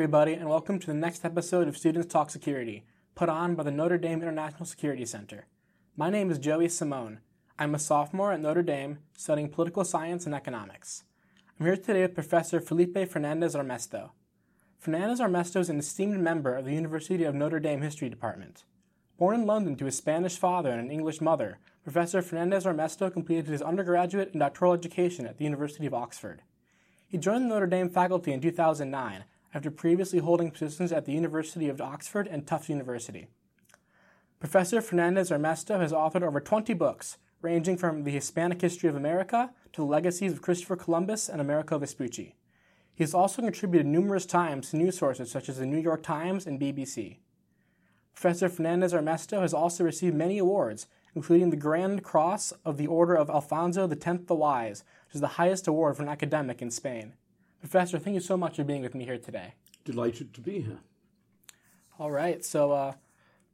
everybody, and welcome to the next episode of Students Talk Security, put on by the Notre Dame International Security Center. My name is Joey Simone. I'm a sophomore at Notre Dame studying political science and economics. I'm here today with Professor Felipe Fernandez Armesto. Fernandez Armesto is an esteemed member of the University of Notre Dame History Department. Born in London to a Spanish father and an English mother, Professor Fernandez Armesto completed his undergraduate and doctoral education at the University of Oxford. He joined the Notre Dame faculty in 2009 after previously holding positions at the University of Oxford and Tufts University. Professor Fernandez Armesto has authored over 20 books, ranging from the Hispanic history of America to the legacies of Christopher Columbus and Amerigo Vespucci. He has also contributed numerous times to news sources such as the New York Times and BBC. Professor Fernandez Armesto has also received many awards, including the Grand Cross of the Order of Alfonso X the Wise, which is the highest award for an academic in Spain. Professor, thank you so much for being with me here today. Delighted to be here. All right. So, uh,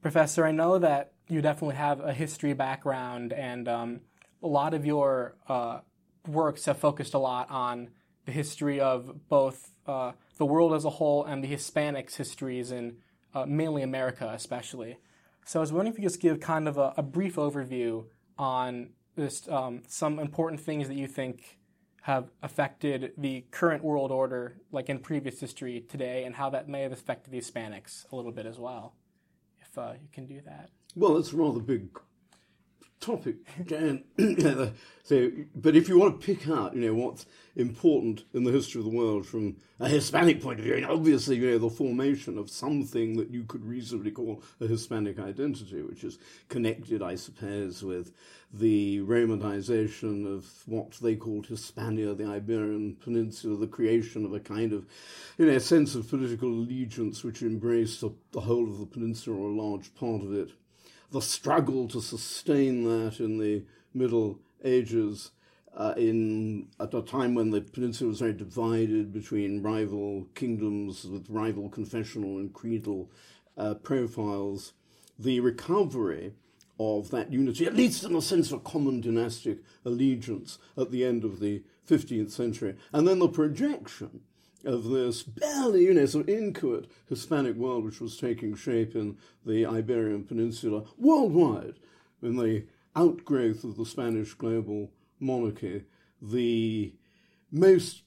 Professor, I know that you definitely have a history background, and um, a lot of your uh, works have focused a lot on the history of both uh, the world as a whole and the Hispanics' histories in uh, mainly America, especially. So, I was wondering if you could just give kind of a, a brief overview on just um, some important things that you think have affected the current world order, like in previous history today, and how that may have affected the Hispanics a little bit as well, if uh, you can do that. Well, that's it's a the big topic, so, but if you want to pick out, you know, what's important in the history of the world from a Hispanic point of view, and obviously, you know, the formation of something that you could reasonably call a Hispanic identity, which is connected, I suppose, with the Romanization of what they called Hispania, the Iberian Peninsula, the creation of a kind of, you know, sense of political allegiance which embraced the whole of the peninsula or a large part of it. The struggle to sustain that in the Middle Ages uh, in at a time when the peninsula was very divided between rival kingdoms with rival confessional and creedal uh, profiles, the recovery of that unity, at least in the sense of common dynastic allegiance at the end of the 15th century, and then the projection of this barely, you know, sort of inchoate Hispanic world which was taking shape in the Iberian Peninsula worldwide in the outgrowth of the Spanish global monarchy, the most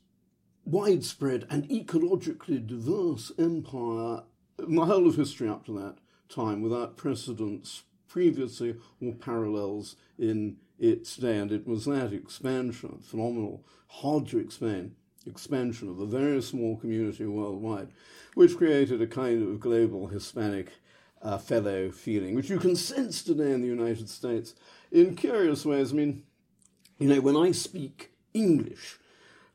widespread and ecologically diverse empire in the whole of history up to that time, without precedents previously or parallels in its day. And it was that expansion, phenomenal, hard to explain, expansion of a very small community worldwide, which created a kind of global Hispanic uh, fellow feeling, which you can sense today in the United States in curious ways. I mean, you know, when I speak English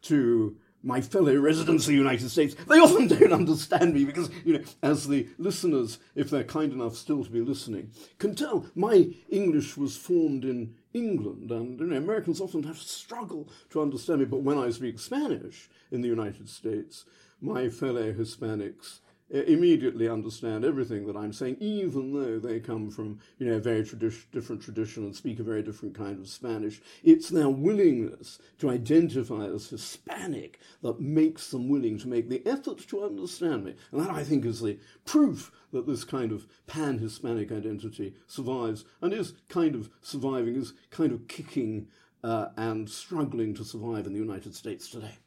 to my fellow residents of the United States, they often don't understand me because, you know, as the listeners, if they're kind enough still to be listening, can tell, my English was formed in England, and you know, Americans often have to struggle to understand me. But when I speak Spanish in the United States, my fellow Hispanics immediately understand everything that I'm saying, even though they come from you know a very tradi- different tradition and speak a very different kind of Spanish. It's their willingness to identify as Hispanic that makes them willing to make the effort to understand me, and that I think is the proof that this kind of pan-Hispanic identity survives and is kind of surviving, is kind of kicking uh, and struggling to survive in the United States today.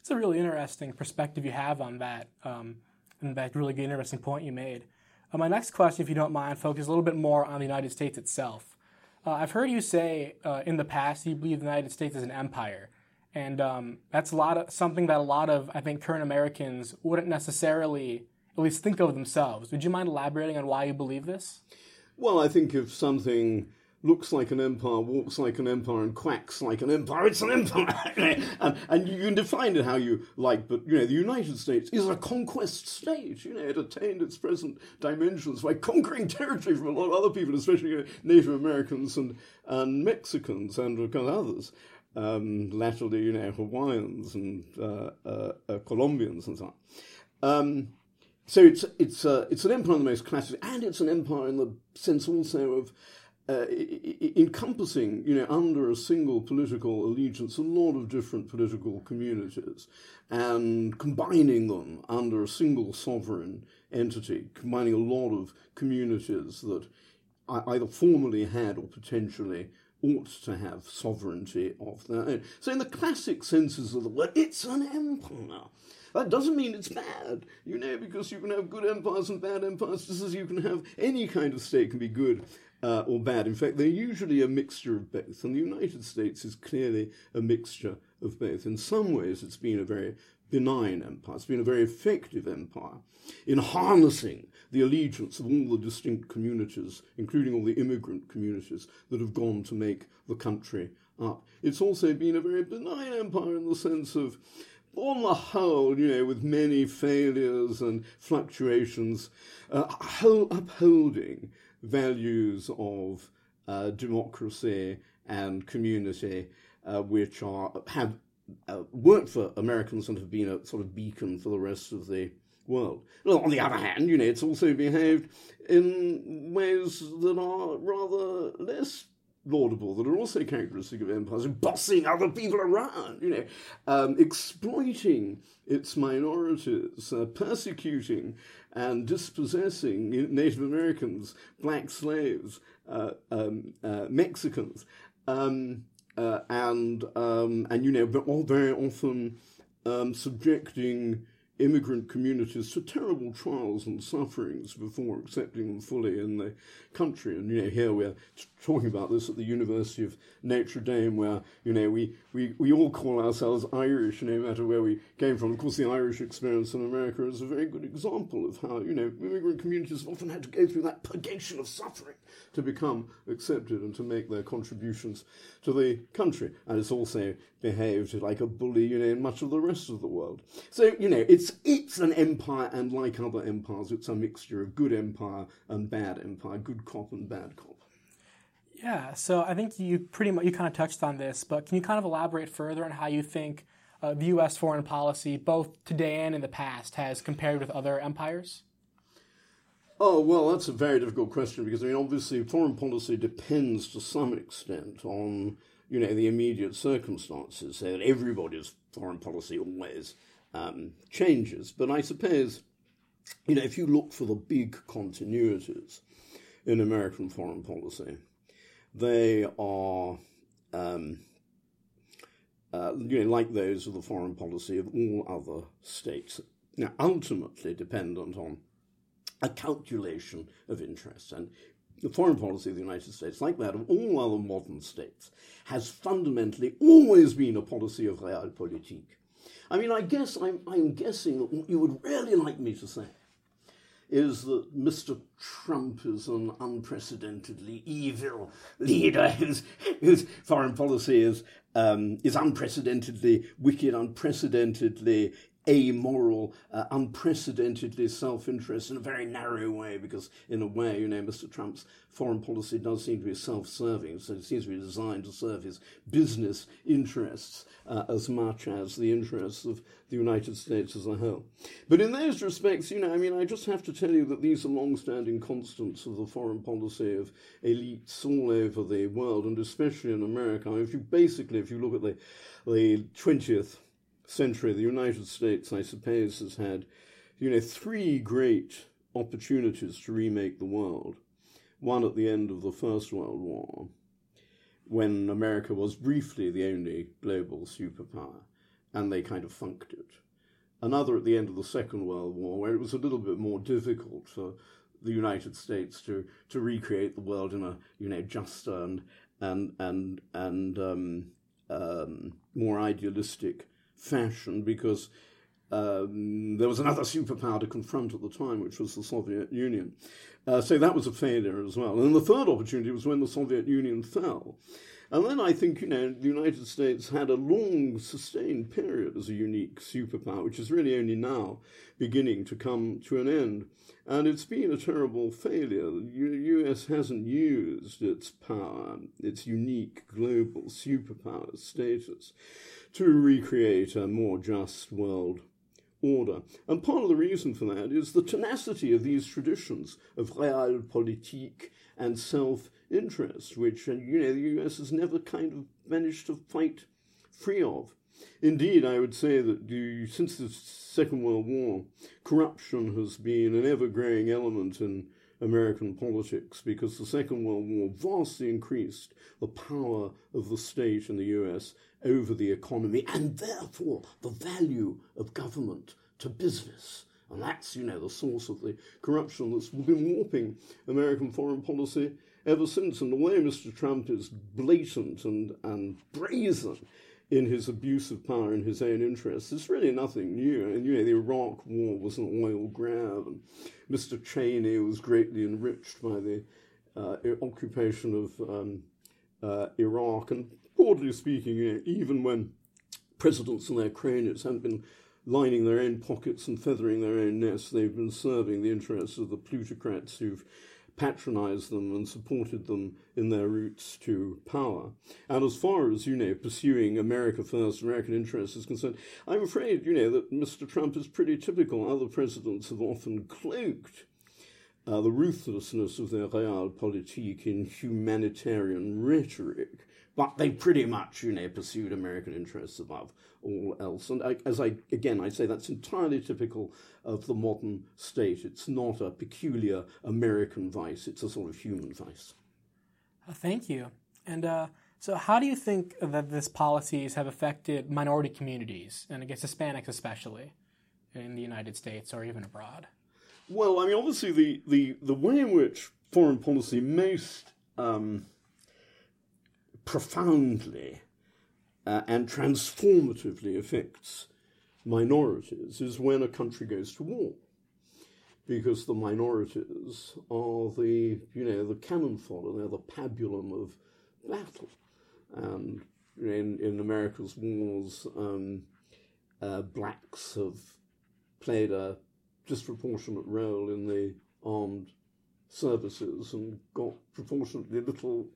It's a really interesting perspective you have on that. Um, and fact, really good, interesting point you made. Uh, my next question, if you don't mind, focuses a little bit more on the United States itself. Uh, I've heard you say uh, in the past you believe the United States is an empire, and um, that's a lot of something that a lot of I think current Americans wouldn't necessarily at least think of themselves. Would you mind elaborating on why you believe this? Well, I think if something looks like an empire, walks like an empire, and quacks like an empire, it's an empire. and, and you can define it how you like, but you know, the United States is a conquest state. You know, it attained its present dimensions by conquering territory from a lot of other people, especially you know, Native Americans and, and Mexicans and others. Um, latterly, you know, Hawaiians and uh, uh, uh, Colombians and so on. Um, so it's it's uh, it's an empire in the most classic, and it's an empire in the sense also of uh, encompassing, you know, under a single political allegiance, a lot of different political communities, and combining them under a single sovereign entity, combining a lot of communities that either formally had or potentially ought to have sovereignty of their own. So, in the classic senses of the word, it's an empire. That doesn't mean it's bad, you know, because you can have good empires and bad empires, just as you can have any kind of state can be good uh, or bad. In fact, they're usually a mixture of both, and the United States is clearly a mixture of both. In some ways, it's been a very benign empire. It's been a very effective empire in harnessing the allegiance of all the distinct communities, including all the immigrant communities that have gone to make the country up. It's also been a very benign empire in the sense of, on the whole, you know, with many failures and fluctuations, uh, upholding values of uh, democracy and community, uh, which are have uh, worked for Americans and have been a sort of beacon for the rest of the world. Well, on the other hand, you know, it's also behaved in ways that are rather less laudable, that are also characteristic of empires, bossing other people around, you know, um, exploiting its minorities, uh, persecuting and dispossessing Native Americans, black slaves, uh, um, uh, Mexicans, um, uh, and um, and you know, all very often um, subjecting immigrant communities to terrible trials and sufferings before accepting them fully in the country. And you know, here we're talking about this at the University of Notre Dame, where you know we, we, we all call ourselves Irish, no matter where we came from. Of course, the Irish experience in America is a very good example of how you know immigrant communities have often had to go through that purgation of suffering to become accepted and to make their contributions to the country. And it's also behaved like a bully, you know, in much of the rest of the world. So you know, it's it's an empire, and like other empires, it's a mixture of good empire and bad empire, good cop and bad cop. Yeah, so I think you pretty much you kind of touched on this, but can you kind of elaborate further on how you think uh, the U.S. foreign policy, both today and in the past, has compared with other empires? Oh well, that's a very difficult question because I mean, obviously, foreign policy depends to some extent on you know the immediate circumstances. So that everybody's foreign policy always um, changes, but I suppose you know if you look for the big continuities in American foreign policy they are, um, uh, you know, like those of the foreign policy of all other states. Now, ultimately dependent on a calculation of interests. And the foreign policy of the United States, like that of all other modern states, has fundamentally always been a policy of realpolitik. I mean, I guess I'm, I'm guessing that what you would really like me to say is that Mr. Trump is an unprecedentedly evil leader whose, whose foreign policy is, um, is unprecedentedly wicked, unprecedentedly amoral, uh, unprecedentedly self interest in a very narrow way, because, in a way, you know, Mr. Trump's foreign policy does seem to be self serving, so it seems to be designed to serve his business interests uh, as much as the interests of the United States as a whole. But in those respects, you know, I mean, I just have to tell you that these are long standing constants of the foreign policy of elites all over the world, and especially in America. If you basically, if you look at the, the 20th century, the United States, I suppose, has had, you know, three great opportunities to remake the world. One at the end of the First World War, when America was briefly the only global superpower, and they kind of funked it. Another at the end of the Second World War, where it was a little bit more difficult for the United States to, to recreate the world in a you know juster and and and and um, um, more idealistic fashion because um, there was another superpower to confront at the time, which was the Soviet Union. Uh, so that was a failure as well. And the third opportunity was when the Soviet Union fell. And then I think, you know, the United States had a long, sustained period as a unique superpower, which is really only now beginning to come to an end. And it's been a terrible failure. The US hasn't used its power, its unique global superpower status to recreate a more just world order. And part of the reason for that is the tenacity of these traditions of realpolitik and self interest, which uh, you know the US has never kind of managed to fight free of. Indeed, I would say that the, since the Second World War, corruption has been an ever growing element in American politics because the Second World War vastly increased the power of the state in the US over the economy and therefore the value of government to business. And that's, you know, the source of the corruption that's been warping American foreign policy ever since. And the way Mr. Trump is blatant and, and brazen in his abuse of power in his own interests is really nothing new. And, you know, the Iraq War was an oil grab, and Mr. Cheney was greatly enriched by the uh, occupation of um, uh, Iraq. And broadly speaking, you know, even when presidents and their cronies haven't been lining their own pockets and feathering their own nests, they've been serving the interests of the plutocrats who've patronized them and supported them in their routes to power. And as far as, you know, pursuing America first, American interests is concerned, I'm afraid, you know, that Mr. Trump is pretty typical. Other presidents have often cloaked uh, the ruthlessness of their realpolitik in humanitarian rhetoric. But they pretty much, you know, pursued American interests above all else. And I, as I again, I say that's entirely typical of the modern state. It's not a peculiar American vice; it's a sort of human vice. Uh, thank you. And uh, so, how do you think that these policies have affected minority communities, and I guess Hispanics especially, in the United States or even abroad? Well, I mean, obviously, the the, the way in which foreign policy most um, profoundly uh, and transformatively affects minorities is when a country goes to war. Because the minorities are the, you know, the cannon fodder, they're the pabulum of battle. And in, in America's wars, um, uh, blacks have played a disproportionate role in the armed services and got proportionately little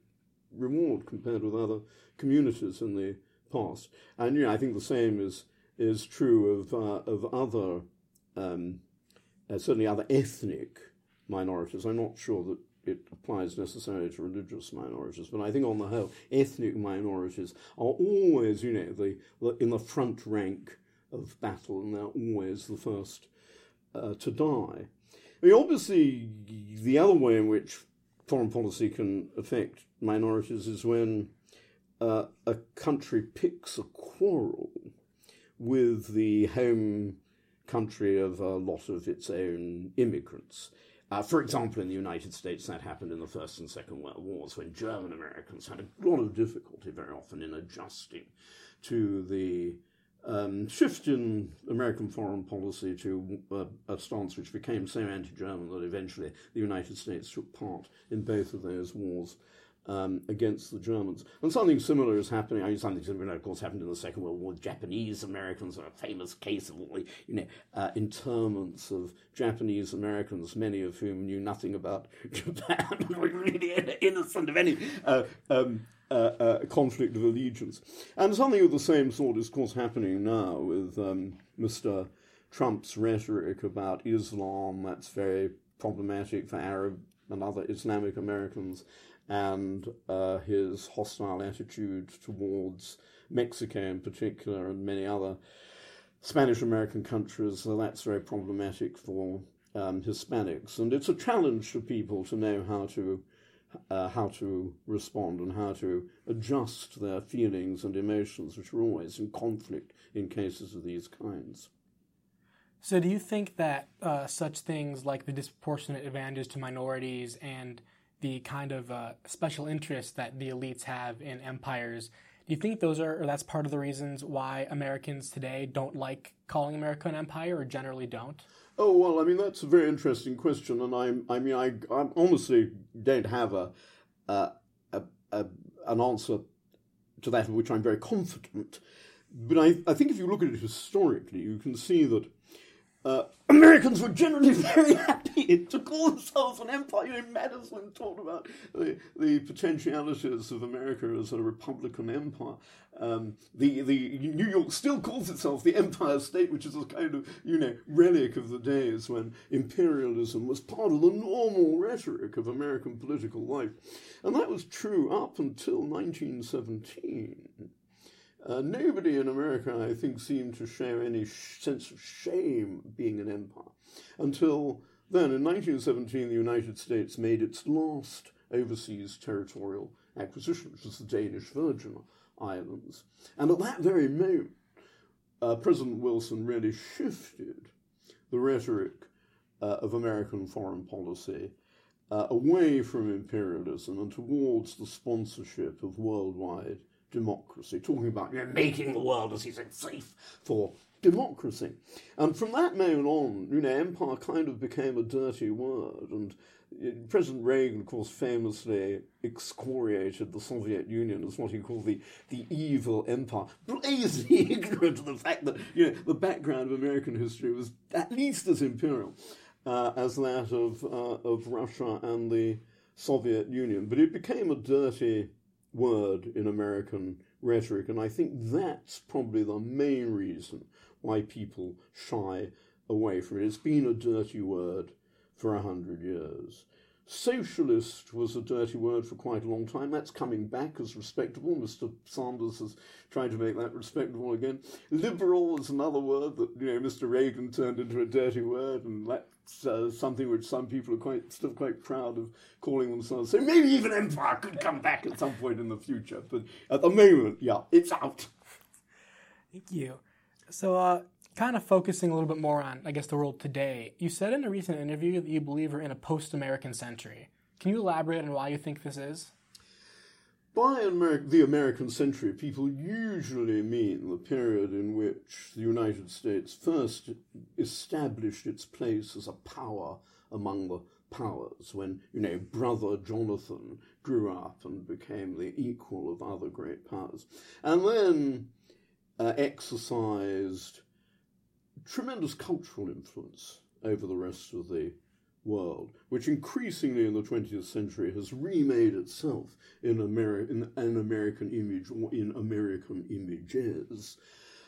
reward compared with other communities in the past. And you know, I think the same is is true of uh, of other um, uh, certainly other ethnic minorities. I'm not sure that it applies necessarily to religious minorities, but I think on the whole, ethnic minorities are always, you know, the, the in the front rank of battle, and they're always the first uh, to die. I mean, obviously, the other way in which foreign policy can affect minorities is when uh, a country picks a quarrel with the home country of a lot of its own immigrants. Uh, for example, in the United States, that happened in the First and Second World Wars when German Americans had a lot of difficulty very often in adjusting to the um, shift in American foreign policy to uh, a stance which became so anti German that eventually the United States took part in both of those wars um, against the Germans. And something similar is happening. I mean, something similar, of course, happened in the Second World War. Japanese Americans are a famous case of all the you know, uh, interments of Japanese Americans, many of whom knew nothing about Japan, really innocent of any uh, um, uh, uh, conflict of allegiance. And something of the same sort is, of course, happening now with um, Mr. Trump's rhetoric about Islam. That's very problematic for Arab and other Islamic Americans and uh, his hostile attitude towards Mexico in particular and many other Spanish American countries, so that's very problematic for um, Hispanics. And it's a challenge for people to know how to uh, how to respond and how to adjust their feelings and emotions, which are always in conflict in cases of these kinds. So, do you think that uh, such things like the disproportionate advantage to minorities and the kind of uh, special interest that the elites have in empires. Do you think those are, or that's part of the reasons why Americans today don't like calling America an empire, or generally don't? Oh well, I mean that's a very interesting question, and I, I mean, I, I honestly don't have a, a, a, a an answer to that, of which I'm very confident. But I, I think if you look at it historically, you can see that uh, Americans were generally very happy to call themselves an empire. You know, Madison talked about the, the potentialities of America as a republican empire. Um, the the New York still calls itself the Empire State, which is a kind of you know relic of the days when imperialism was part of the normal rhetoric of American political life, and that was true up until 1917. Uh, nobody in America, I think, seemed to share any sh- sense of shame being an empire until then. In 1917, the United States made its last overseas territorial acquisition, which was the Danish Virgin Islands. And at that very moment, uh, President Wilson really shifted the rhetoric uh, of American foreign policy uh, away from imperialism and towards the sponsorship of worldwide democracy, talking about you know, making the world, as he said, safe for democracy. And from that moment on, you know, empire kind of became a dirty word. And President Reagan, of course, famously excoriated the Soviet Union as what he called the, the evil empire, blazingly ignorant of the fact that, you know, the background of American history was at least as imperial uh, as that of, uh, of Russia and the Soviet Union. But it became a dirty word in American rhetoric, and I think that's probably the main reason why people shy away from it. It's been a dirty word for a hundred years. Socialist was a dirty word for quite a long time. That's coming back as respectable. Mr. Sanders is trying to make that respectable again. Liberal is another word that you know Mr. Reagan turned into a dirty word, and that's uh, something which some people are quite still quite proud of calling themselves. So maybe even empire could come back at some point in the future, but at the moment, yeah, it's out. Thank you. So, uh, kind of focusing a little bit more on, I guess, the world today, you said in a recent interview that you believe we're in a post American century. Can you elaborate on why you think this is? By Amer- the American century, people usually mean the period in which the United States first established its place as a power among the powers, when, you know, brother Jonathan grew up and became the equal of other great powers, and then uh, exercised tremendous cultural influence over the rest of the world, which increasingly in the 20th century has remade itself in, Ameri- in an American image or in American images.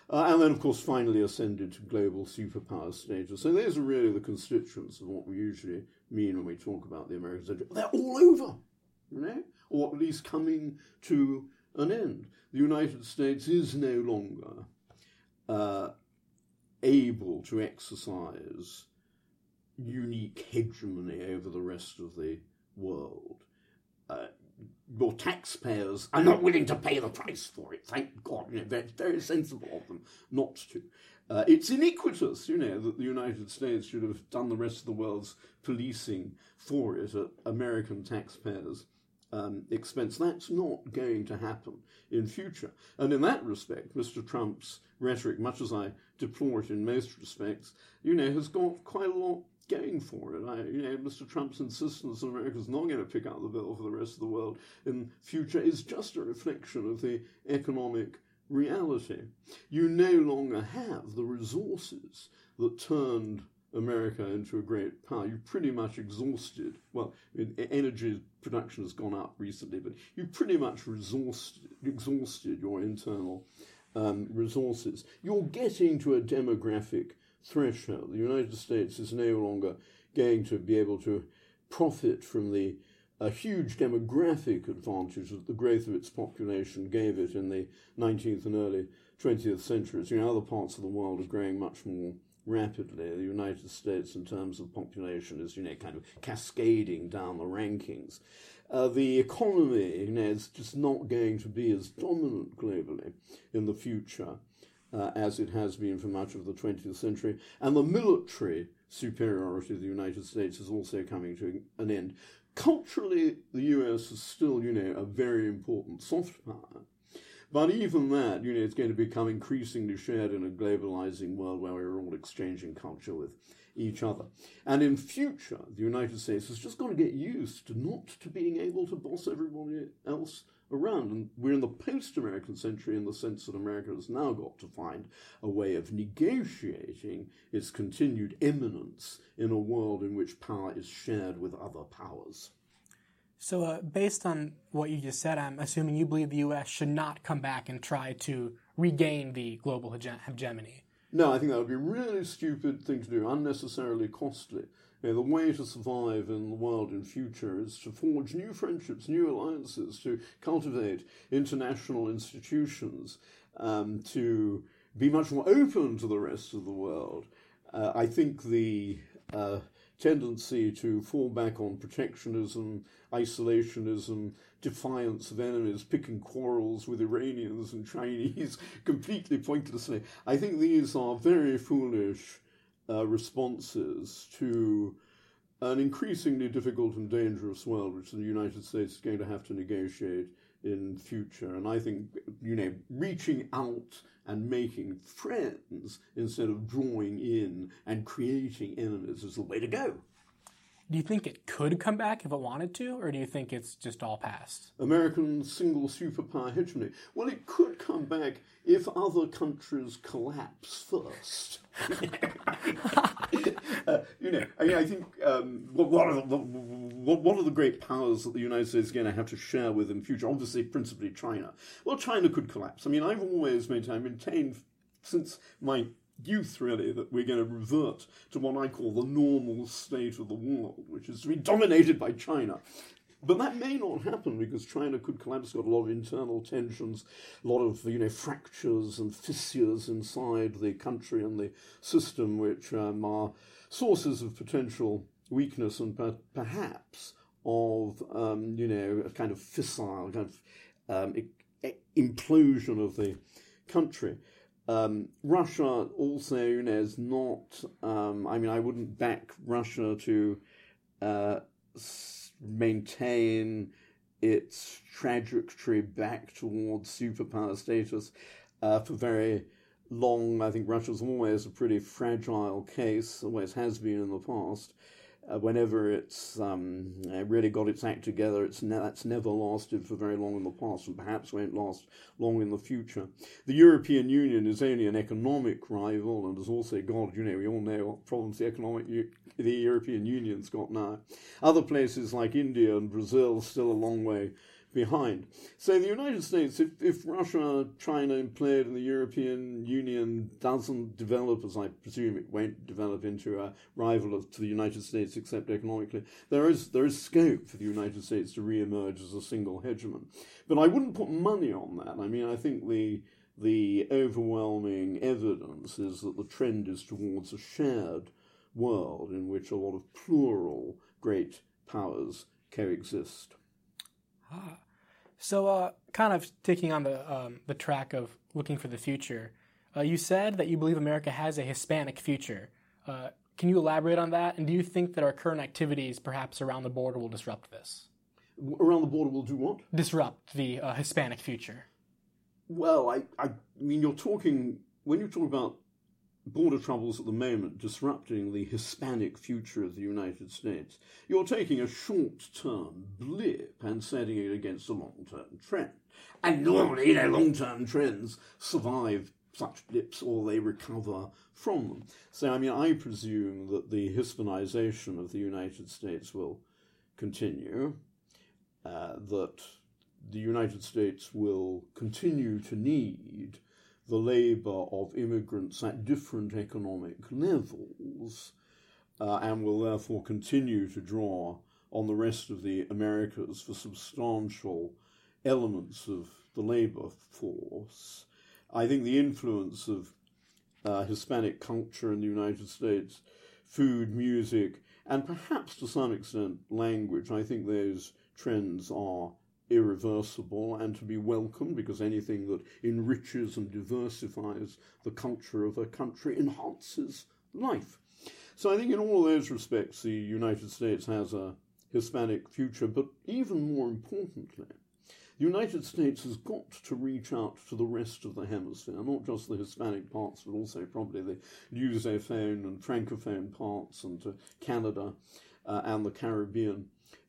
Uh, and then, of course, finally ascended to global superpower status. So those are really the constituents of what we usually mean when we talk about the American century. They're all over, you know, or at least coming to an end. The United States is no longer uh, able to exercise unique hegemony over the rest of the world. Uh, your taxpayers are not willing to pay the price for it. Thank God, very sensible of them not to. Uh, it's iniquitous, you know, that the United States should have done the rest of the world's policing for it at American taxpayers' um, expense. That's not going to happen in future. And in that respect, Mr. Trump's rhetoric, much as I deplore it in most respects, you know, has got quite a lot going for it. I, you know, Mr. Trump's insistence that America's not going to pick up the bill for the rest of the world in future is just a reflection of the economic reality. You no longer have the resources that turned America into a great power. You've pretty much exhausted, well, energy production has gone up recently, but you've pretty much exhausted, exhausted your internal um, resources. You're getting to a demographic threshold. The United States is no longer going to be able to profit from the a huge demographic advantage that the growth of its population gave it in the 19th and early 20th centuries. You know, other parts of the world are growing much more rapidly. The United States, in terms of population, is you know kind of cascading down the rankings. Uh, the economy you know, is just not going to be as dominant globally in the future uh, as it has been for much of the 20th century, and the military superiority of the United States is also coming to an end. Culturally, the US is still, you know, a very important soft power. But even that, you know, it's going to become increasingly shared in a globalizing world where we're all exchanging culture with each other. And in future, the United States is just going to get used to not to being able to boss everybody else around. And we're in the post American century in the sense that America has now got to find a way of negotiating its continued eminence in a world in which power is shared with other powers. So, uh, based on what you just said, I'm assuming you believe the U.S. should not come back and try to regain the global hege- hegemony. No, I think that would be a really stupid thing to do, unnecessarily costly. The way to survive in the world in future is to forge new friendships, new alliances, to cultivate international institutions, um, to be much more open to the rest of the world. Uh, I think the uh, tendency to fall back on protectionism, isolationism, defiance of enemies, picking quarrels with Iranians and Chinese completely pointlessly. I think these are very foolish uh, responses to an increasingly difficult and dangerous world, which the United States is going to have to negotiate in future. And I think, you know, reaching out and making friends instead of drawing in and creating enemies is the way to go. Do you think it could come back if it wanted to, or do you think it's just all past? American single superpower hegemony. Well, it could come back if other countries collapse first. uh, you know, I mean, I think um, what, are the, what, what are the great powers that the United States is going to have to share with in future? Obviously, principally China. Well, China could collapse. I mean, I've always maintained, maintained since my youth, really, that we're going to revert to what I call the normal state of the world, which is to be dominated by China. But that may not happen because China could collapse. Got a lot of internal tensions, a lot of you know fractures and fissures inside the country and the system, which um, are sources of potential weakness and per- perhaps of um, you know a kind of fissile, kind of um, implosion of the country. Um, Russia also is not. Um, I mean, I wouldn't back Russia to uh, maintain its trajectory back towards superpower status uh, for very long. I think Russia's always a pretty fragile case, always has been in the past uh, whenever it's um, really got its act together, it's ne- that's never lasted for very long in the past and perhaps won't last long in the future. The European Union is only an economic rival and has also got, you know, we all know what problems the economic U- the European Union's got now. Other places like India and Brazil still a long way behind. So the United States, if, if Russia, China implode and the European Union doesn't develop, as I presume it won't develop into a rival to the United States except economically, there is there is scope for the United States to re-emerge as a single hegemon. But I wouldn't put money on that. I mean, I think the the overwhelming evidence is that the trend is towards a shared world in which a lot of plural great powers coexist. Ah. So, uh, kind of taking on the um, the track of looking for the future, uh, you said that you believe America has a Hispanic future. Uh, can you elaborate on that? And do you think that our current activities, perhaps around the border, will disrupt this? Around the border will do what? Disrupt the uh, Hispanic future. Well, I, I mean, you're talking when you talk about border troubles at the moment disrupting the Hispanic future of the United States, you're taking a short term blip and setting it against a long term trend. And normally, you know, long term trends survive such blips or they recover from them. So, I mean, I presume that the Hispanization of the United States will continue, uh, that the United States will continue to need the labour of immigrants at different economic levels uh, and will therefore continue to draw on the rest of the Americas for substantial elements of the labour force. I think the influence of uh, Hispanic culture in the United States, food, music, and perhaps to some extent language, I think those trends are irreversible and to be welcomed because anything that enriches and diversifies the culture of a country enhances life. So I think in all those respects, the United States has a Hispanic future, but even more importantly, the United States has got to reach out to the rest of the hemisphere, not just the Hispanic parts, but also probably the Lusophone and Francophone parts, and to Canada uh, and the Caribbean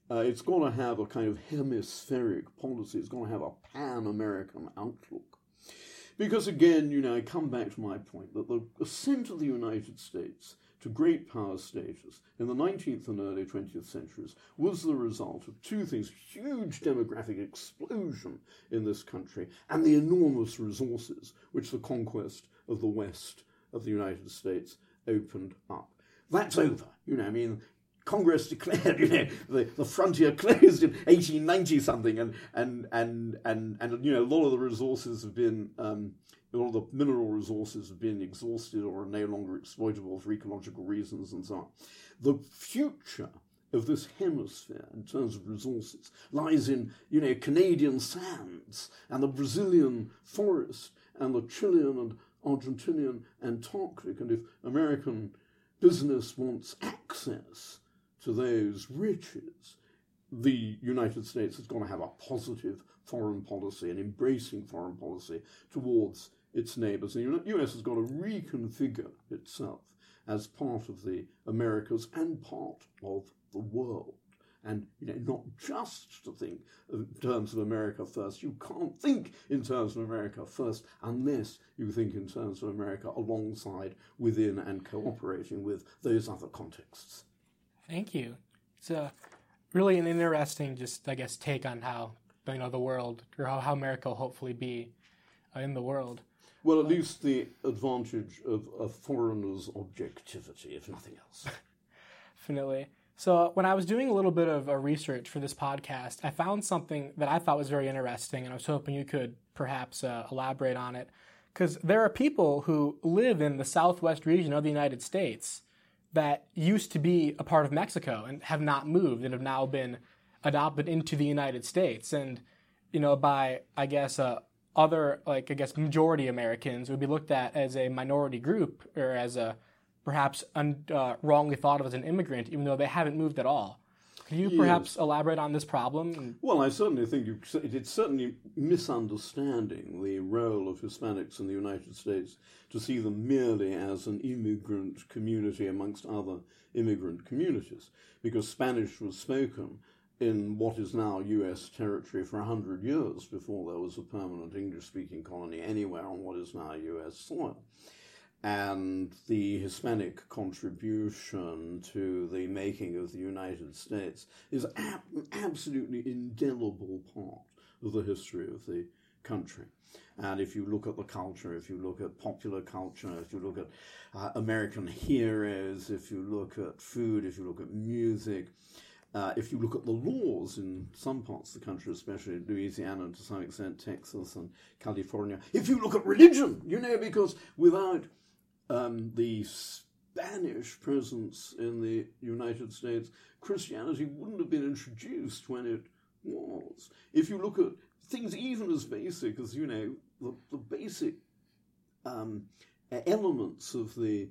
uh, it's going to have a kind of hemispheric policy. It's going to have a pan American outlook. Because again, you know, I come back to my point that the ascent of the United States to great power status in the 19th and early 20th centuries was the result of two things huge demographic explosion in this country and the enormous resources which the conquest of the West of the United States opened up. That's over. You know, I mean, Congress declared, you know, the, the frontier closed in 1890 something, and, and, and, and, and, you know, a lot of the resources have been, um, a lot of the mineral resources have been exhausted or are no longer exploitable for ecological reasons and so on. The future of this hemisphere in terms of resources lies in, you know, Canadian sands and the Brazilian forest and the Chilean and Argentinian Antarctic. And if American business wants access to those riches, the United States is going to have a positive foreign policy, an embracing foreign policy towards its neighbours. And the US has got to reconfigure itself as part of the Americas and part of the world. And you know, not just to think in terms of America first. You can't think in terms of America first unless you think in terms of America alongside, within, and cooperating with those other contexts. Thank you. It's a really an interesting, just I guess, take on how you know the world or how, how America will hopefully be uh, in the world. Well, at least the advantage of a foreigner's objectivity, if nothing else. Definitely. So, when I was doing a little bit of a research for this podcast, I found something that I thought was very interesting, and I was hoping you could perhaps uh, elaborate on it. Because there are people who live in the southwest region of the United States that used to be a part of Mexico and have not moved and have now been adopted into the United States. And, you know, by, I guess, uh, other, like, I guess, majority Americans would be looked at as a minority group or as a perhaps un, uh, wrongly thought of as an immigrant, even though they haven't moved at all. Can you perhaps elaborate on this problem? Well, I certainly think you, it's certainly misunderstanding the role of Hispanics in the United States to see them merely as an immigrant community amongst other immigrant communities, because Spanish was spoken in what is now US territory for 100 years before there was a permanent English speaking colony anywhere on what is now US soil and the Hispanic contribution to the making of the United States is an absolutely indelible part of the history of the country. And if you look at the culture, if you look at popular culture, if you look at uh, American heroes, if you look at food, if you look at music, uh, if you look at the laws in some parts of the country, especially Louisiana and to some extent Texas and California, if you look at religion, you know, because without um, the Spanish presence in the United States, Christianity wouldn't have been introduced when it was. If you look at things even as basic as, you know, the, the basic um, elements of the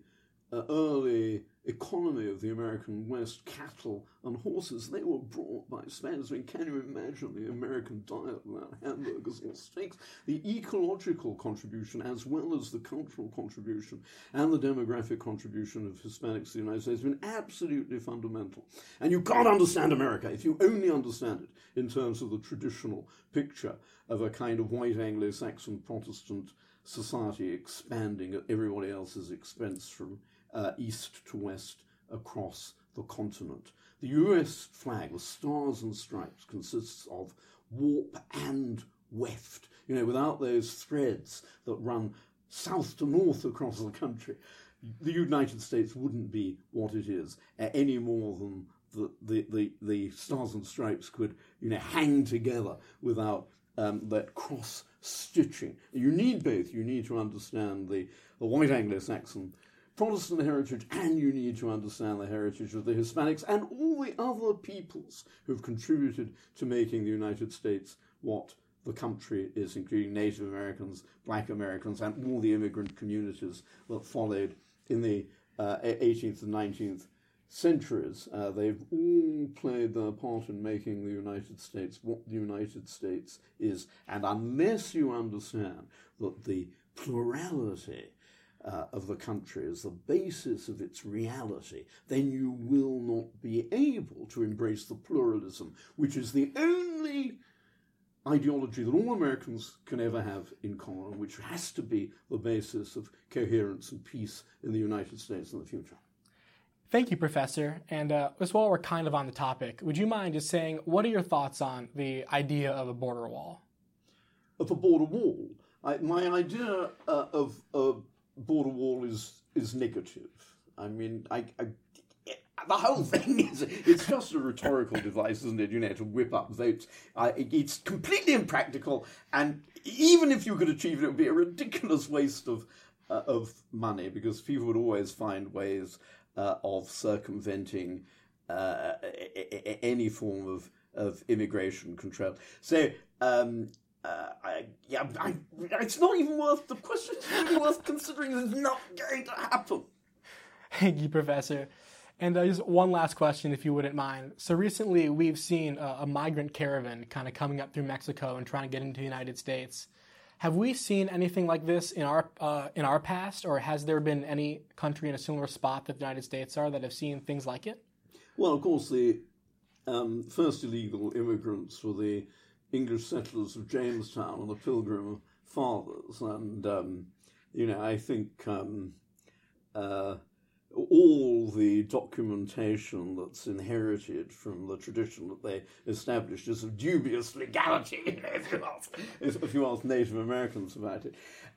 uh, early economy of the American West, cattle and horses, they were brought by Spaniards. I mean, can you imagine the American diet without hamburgers or steaks? The ecological contribution, as well as the cultural contribution and the demographic contribution of Hispanics to the United States, has been absolutely fundamental. And you can't understand America if you only understand it in terms of the traditional picture of a kind of white Anglo-Saxon Protestant society expanding at everybody else's expense from uh, east to west across the continent. The US flag, the stars and stripes, consists of warp and weft, you know, without those threads that run south to north across the country. The United States wouldn't be what it is uh, any more than the, the, the, the, stars and stripes could, you know, hang together without um, that cross stitching. You need both. You need to understand the, the white Anglo-Saxon Protestant heritage, and you need to understand the heritage of the Hispanics and all the other peoples who've contributed to making the United States what the country is, including Native Americans, Black Americans, and all the immigrant communities that followed in the uh, 18th and 19th centuries. Uh, they've all played their part in making the United States what the United States is. And unless you understand that the plurality uh, of the country as the basis of its reality, then you will not be able to embrace the pluralism, which is the only ideology that all Americans can ever have in common, which has to be the basis of coherence and peace in the United States in the future. Thank you, Professor. And uh, just while we're kind of on the topic, would you mind just saying what are your thoughts on the idea of a border wall? Of a border wall, I, my idea uh, of a border wall is is negative. I mean, I, I the whole thing is it's just a rhetorical device, isn't it? You know, to whip up votes. Uh, it, it's completely impractical, and even if you could achieve it, it would be a ridiculous waste of uh, of money because people would always find ways uh, of circumventing uh, any form of, of immigration control. So, um, uh, I, yeah, I, it's not even worth the question. It's really worth considering. It's not going to happen. Thank you, Professor. And uh, just one last question, if you wouldn't mind. So recently, we've seen a, a migrant caravan kind of coming up through Mexico and trying to get into the United States. Have we seen anything like this in our uh, in our past, or has there been any country in a similar spot that the United States are that have seen things like it? Well, of course, the um, first illegal immigrants were the English settlers of Jamestown and the Pilgrim Fathers, and um, you know, I think um, uh, all the documentation that's inherited from the tradition that they established is of dubious legality, if, you ask, if you ask Native Americans about it.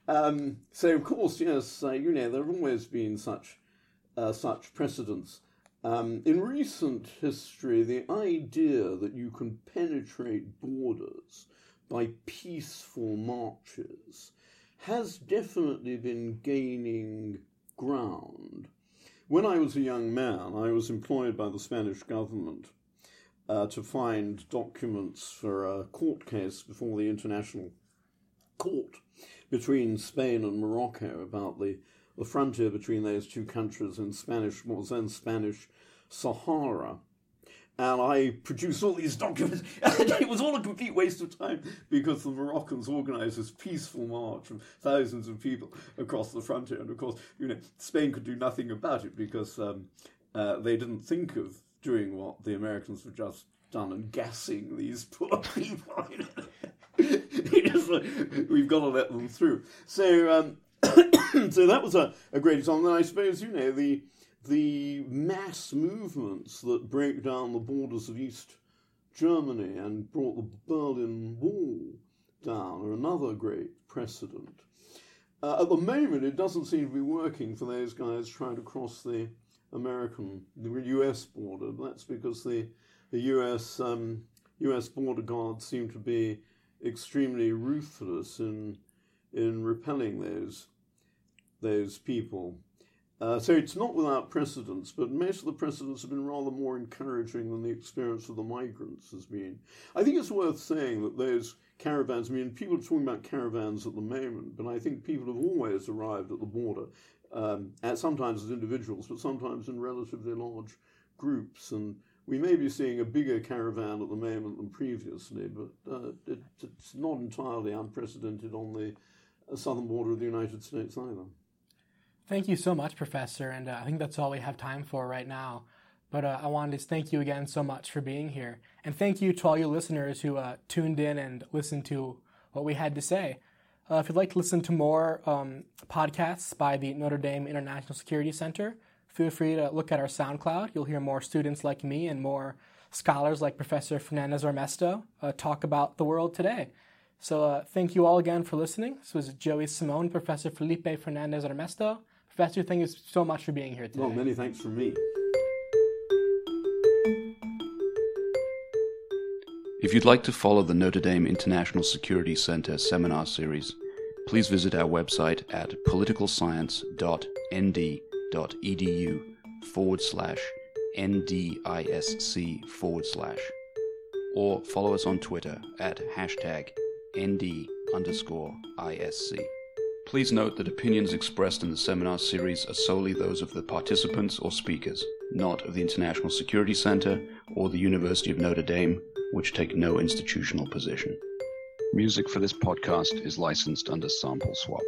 Um, so, of course, yes, uh, you know, there have always been such, uh, such precedents. Um, in recent history, the idea that you can penetrate borders by peaceful marches has definitely been gaining ground. When I was a young man, I was employed by the Spanish government uh, to find documents for a court case before the International Court between Spain and Morocco about the, the frontier between those two countries in Spanish, what was then Spanish Sahara and I produced all these documents. It was all a complete waste of time because the Moroccans organised this peaceful march of thousands of people across the frontier. And of course, you know, Spain could do nothing about it because um, uh, they didn't think of doing what the Americans had just done and gassing these poor people. we've got to let them through. So, um, so that was a, a great example. And I suppose, you know, the the mass movements that break down the borders of East Germany and brought the Berlin Wall down are another great precedent. Uh, at the moment, it doesn't seem to be working for those guys trying to cross the American, the US border. That's because the, the US, um, US border guards seem to be extremely ruthless in, in repelling those, those people. Uh, so it's not without precedents, but most of the precedents have been rather more encouraging than the experience of the migrants has been. I think it's worth saying that those caravans, I mean, people are talking about caravans at the moment, but I think people have always arrived at the border, um, sometimes as individuals, but sometimes in relatively large groups. And we may be seeing a bigger caravan at the moment than previously, but uh, it, it's not entirely unprecedented on the southern border of the United States either. Thank you so much, Professor. And uh, I think that's all we have time for right now. But uh, I wanted to thank you again so much for being here. And thank you to all your listeners who uh, tuned in and listened to what we had to say. Uh, if you'd like to listen to more um, podcasts by the Notre Dame International Security Center, feel free to look at our SoundCloud. You'll hear more students like me and more scholars like Professor Fernandez Armesto uh, talk about the world today. So uh, thank you all again for listening. This was Joey Simone, Professor Felipe Fernandez Armesto. Professor, thank you so much for being here today. Well, many thanks for me. If you'd like to follow the Notre Dame International Security Center seminar series, please visit our website at politicalscience.nd.edu forward slash NDISC forward slash, or follow us on Twitter at hashtag ND underscore ISC. Please note that opinions expressed in the seminar series are solely those of the participants or speakers, not of the International Security Center or the University of Notre Dame, which take no institutional position. Music for this podcast is licensed under Sample Swap.